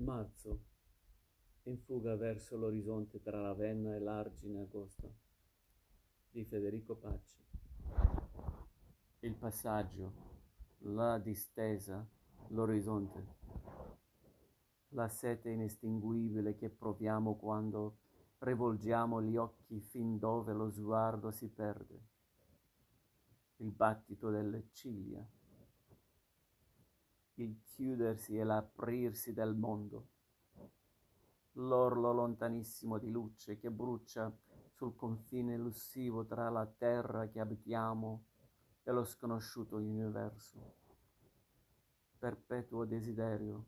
Marzo, in fuga verso l'orizzonte tra Ravenna e l'Argine Agosta, di Federico Pacci. Il passaggio, la distesa, l'orizzonte, la sete inestinguibile che proviamo quando rivolgiamo gli occhi fin dove lo sguardo si perde, il battito delle ciglia il chiudersi e l'aprirsi del mondo, l'orlo lontanissimo di luce che brucia sul confine elusivo tra la terra che abitiamo e lo sconosciuto universo. Perpetuo desiderio,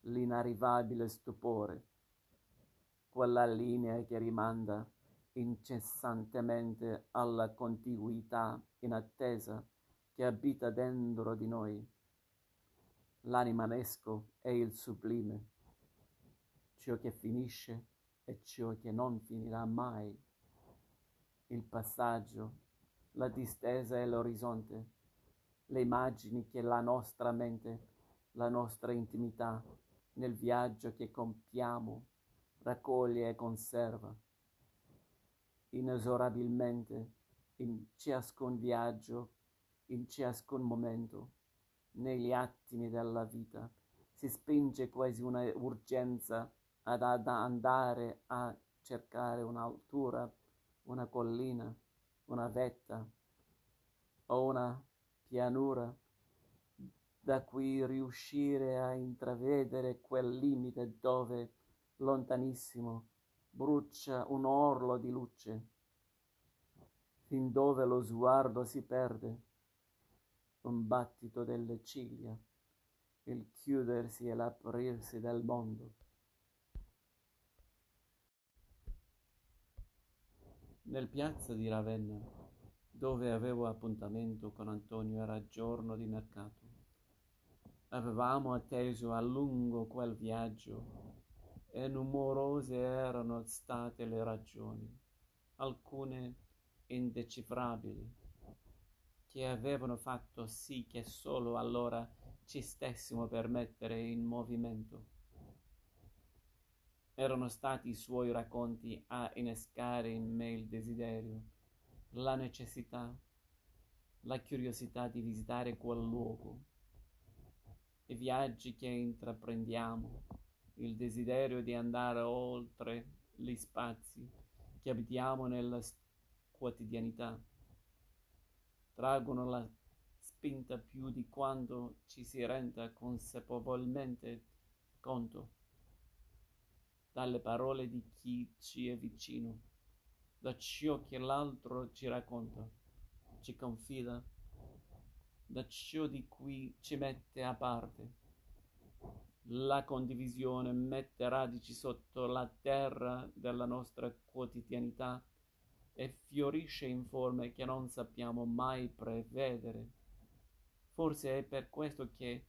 l'inarrivabile stupore, quella linea che rimanda incessantemente alla contiguità inattesa che abita dentro di noi l'animanesco e il sublime, ciò che finisce e ciò che non finirà mai, il passaggio, la distesa e l'orizzonte, le immagini che la nostra mente, la nostra intimità, nel viaggio che compiamo, raccoglie e conserva. Inesorabilmente, in ciascun viaggio, in ciascun momento, negli attimi della vita. Si spinge quasi una urgenza ad, ad andare a cercare un'altura, una collina, una vetta o una pianura da cui riuscire a intravedere quel limite dove, lontanissimo, brucia un orlo di luce, fin dove lo sguardo si perde un battito delle ciglia, il chiudersi e l'aprirsi del mondo. Nel piazza di Ravenna, dove avevo appuntamento con Antonio, era giorno di mercato. Avevamo atteso a lungo quel viaggio e numerose erano state le ragioni, alcune indecifrabili che avevano fatto sì che solo allora ci stessimo per mettere in movimento. Erano stati i suoi racconti a innescare in me il desiderio, la necessità, la curiosità di visitare quel luogo. I viaggi che intraprendiamo, il desiderio di andare oltre gli spazi che abitiamo nella quotidianità traggono la spinta più di quanto ci si renda consapevolmente conto dalle parole di chi ci è vicino, da ciò che l'altro ci racconta, ci confida, da ciò di cui ci mette a parte. La condivisione mette radici sotto la terra della nostra quotidianità e fiorisce in forme che non sappiamo mai prevedere. Forse è per questo che,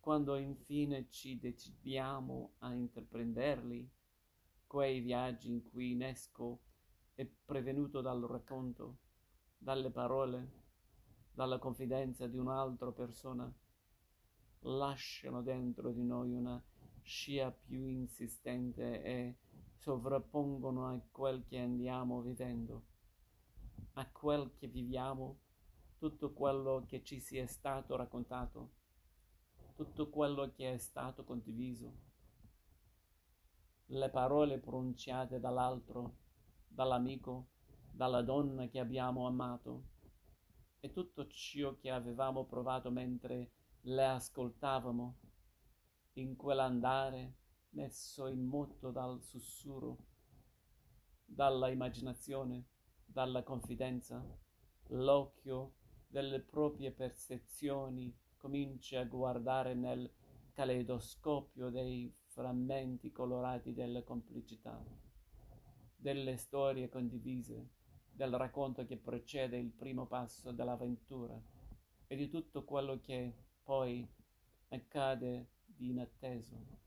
quando infine ci decidiamo a intraprenderli, quei viaggi in cui innesco è prevenuto dal racconto, dalle parole, dalla confidenza di un'altra persona, lasciano dentro di noi una scia più insistente e sovrappongono a quel che andiamo vivendo, a quel che viviamo, tutto quello che ci sia stato raccontato, tutto quello che è stato condiviso, le parole pronunciate dall'altro, dall'amico, dalla donna che abbiamo amato e tutto ciò che avevamo provato mentre le ascoltavamo in quell'andare messo in moto dal sussurro, dalla immaginazione, dalla confidenza, l'occhio delle proprie percezioni comincia a guardare nel caleidoscopio dei frammenti colorati delle complicità, delle storie condivise, del racconto che precede il primo passo dell'avventura e di tutto quello che poi accade di inatteso.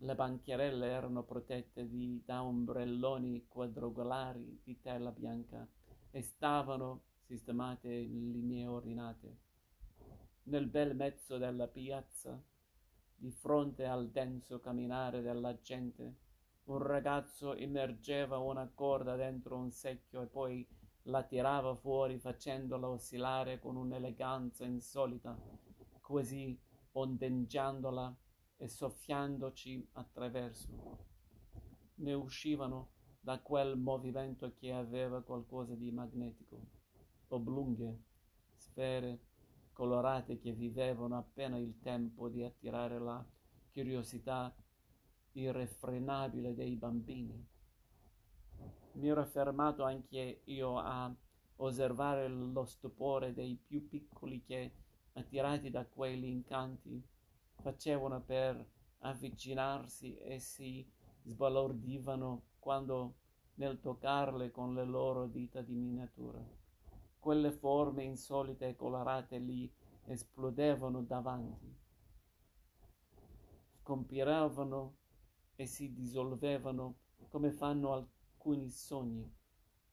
Le bancherelle erano protette di, da ombrelloni quadrangolari di tela bianca e stavano sistemate in linee ordinate. Nel bel mezzo della piazza, di fronte al denso camminare della gente. Un ragazzo immergeva una corda dentro un secchio e poi la tirava fuori facendola oscillare con un'eleganza insolita, così ondeggiandola e soffiandoci attraverso. Ne uscivano da quel movimento che aveva qualcosa di magnetico, oblunghe, sfere colorate che vivevano appena il tempo di attirare la curiosità irrefrenabile dei bambini. Mi ero fermato anche io a osservare lo stupore dei più piccoli che, attirati da quegli incanti, facevano per avvicinarsi e si sbalordivano quando nel toccarle con le loro dita di miniatura. Quelle forme insolite e colorate lì esplodevano davanti, scompiravano e si dissolvevano come fanno alcuni sogni,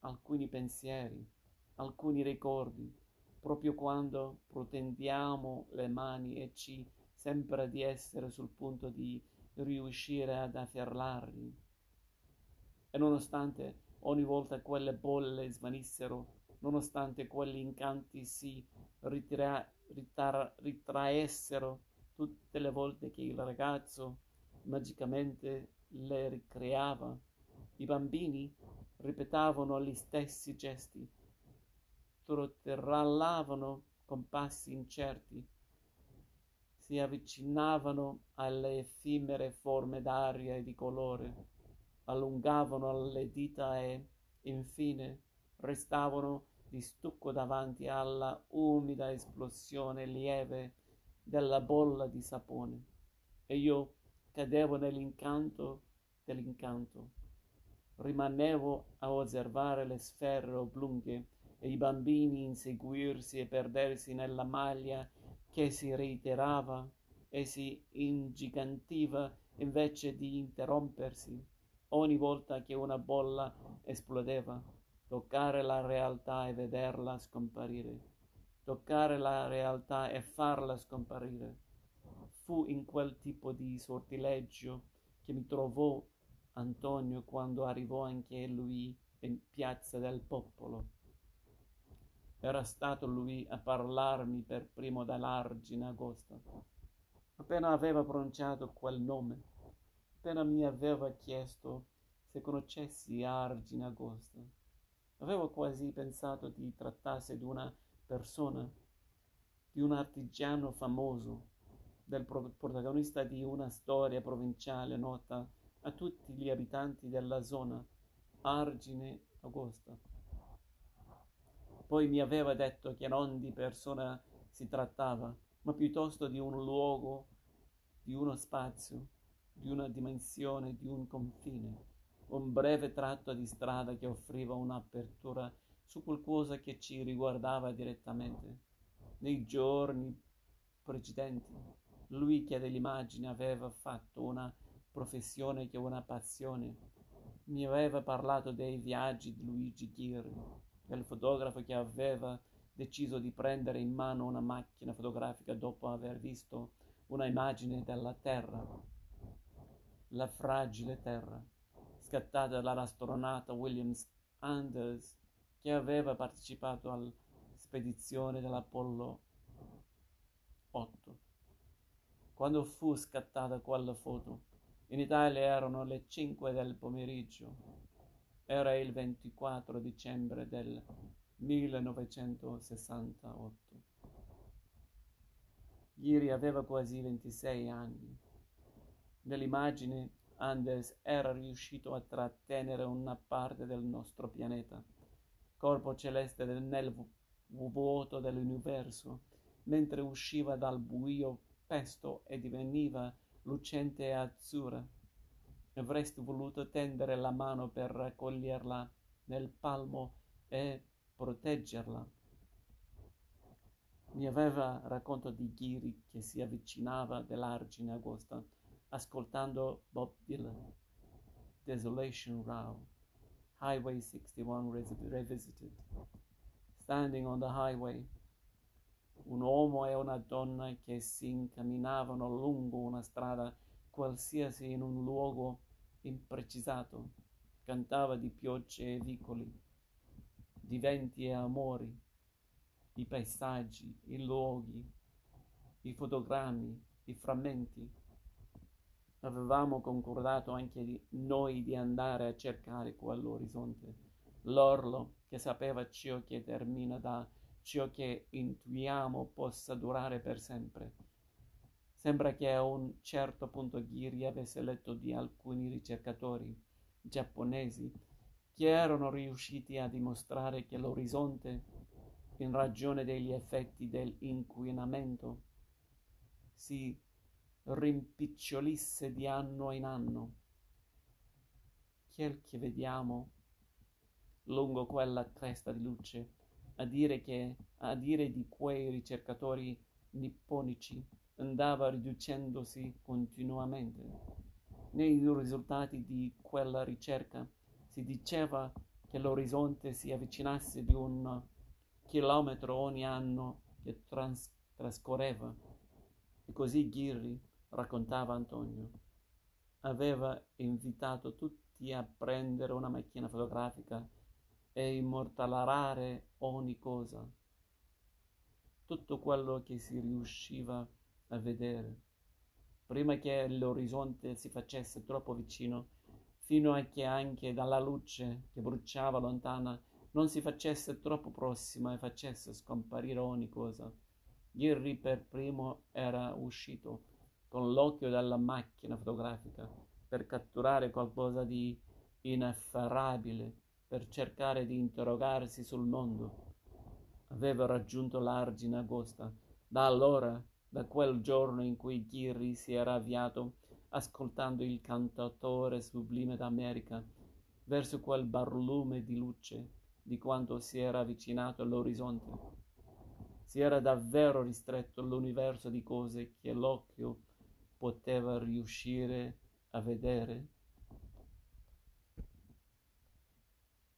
alcuni pensieri, alcuni ricordi, proprio quando protendiamo le mani e ci sembra di essere sul punto di riuscire ad afferrarli. E nonostante ogni volta quelle bolle svanissero, nonostante quegli incanti si ritira- ritar- ritraessero tutte le volte che il ragazzo magicamente le ricreava, i bambini ripetavano gli stessi gesti, trotterallavano con passi incerti, si avvicinavano alle effimere forme d'aria e di colore, allungavano le dita e, infine, restavano di stucco davanti alla umida esplosione lieve della bolla di sapone. E io cadevo nell'incanto dell'incanto. Rimanevo a osservare le sfere oblunghe e i bambini inseguirsi e perdersi nella maglia che si reiterava e si ingigantiva invece di interrompersi ogni volta che una bolla esplodeva, toccare la realtà e vederla scomparire, toccare la realtà e farla scomparire. Fu in quel tipo di sortileggio che mi trovò Antonio quando arrivò anche lui in piazza del popolo. Era stato lui a parlarmi per primo dall'Argine Agosta. Appena aveva pronunciato quel nome, appena mi aveva chiesto se conoscessi Argine Agosta, avevo quasi pensato di trattasse di una persona, di un artigiano famoso, del protagonista di una storia provinciale nota a tutti gli abitanti della zona, Argine Agosta. Poi mi aveva detto che non di persona si trattava, ma piuttosto di un luogo, di uno spazio, di una dimensione, di un confine, un breve tratto di strada che offriva un'apertura su qualcosa che ci riguardava direttamente. Nei giorni precedenti, lui che dell'immagine aveva fatto una professione che una passione, mi aveva parlato dei viaggi di Luigi Ghirri, del fotografo che aveva deciso di prendere in mano una macchina fotografica dopo aver visto una immagine della Terra, la fragile Terra, scattata dall'astronauta Williams Anders che aveva partecipato alla spedizione dell'Apollo 8. Quando fu scattata quella foto, in Italia erano le 5 del pomeriggio. Era il 24 dicembre del 1968. Ghiri aveva quasi 26 anni. Nell'immagine Anders era riuscito a trattenere una parte del nostro pianeta, corpo celeste nel vuoto dell'universo, mentre usciva dal buio pesto e diveniva lucente e azzurra. Avresti voluto tendere la mano per raccoglierla nel palmo e proteggerla. Mi aveva racconto di Ghiri che si avvicinava dell'argine agosta, ascoltando Bob Dylan, Desolation Row, Highway 61 Revisited. Standing on the highway, un uomo e una donna che si incamminavano lungo una strada qualsiasi in un luogo imprecisato, cantava di piogge e vicoli, di venti e amori, i paesaggi, i luoghi, i fotogrammi, i frammenti. Avevamo concordato anche di noi di andare a cercare quell'orizzonte, l'orlo che sapeva ciò che termina da ciò che intuiamo possa durare per sempre. Sembra che a un certo punto Ghiri avesse letto di alcuni ricercatori giapponesi che erano riusciti a dimostrare che l'orizzonte, in ragione degli effetti dell'inquinamento, si rimpicciolisse di anno in anno. Quel che vediamo lungo quella cresta di luce a dire, che, a dire di quei ricercatori nipponici andava riducendosi continuamente. Nei risultati di quella ricerca si diceva che l'orizzonte si avvicinasse di un chilometro ogni anno che trans- trascorreva. E così Ghirri, raccontava Antonio, aveva invitato tutti a prendere una macchina fotografica e immortalare ogni cosa, tutto quello che si riusciva a vedere, prima che l'orizzonte si facesse troppo vicino, fino a che anche dalla luce che bruciava lontana non si facesse troppo prossima e facesse scomparire ogni cosa. Ghirri per primo era uscito con l'occhio dalla macchina fotografica per catturare qualcosa di inafferrabile per cercare di interrogarsi sul mondo. Aveva raggiunto l'argine agosta. Da allora, da quel giorno in cui Ghirri si era avviato, ascoltando il cantautore sublime d'America, verso quel barlume di luce di quanto si era avvicinato all'orizzonte. Si era davvero ristretto l'universo di cose che l'occhio poteva riuscire a vedere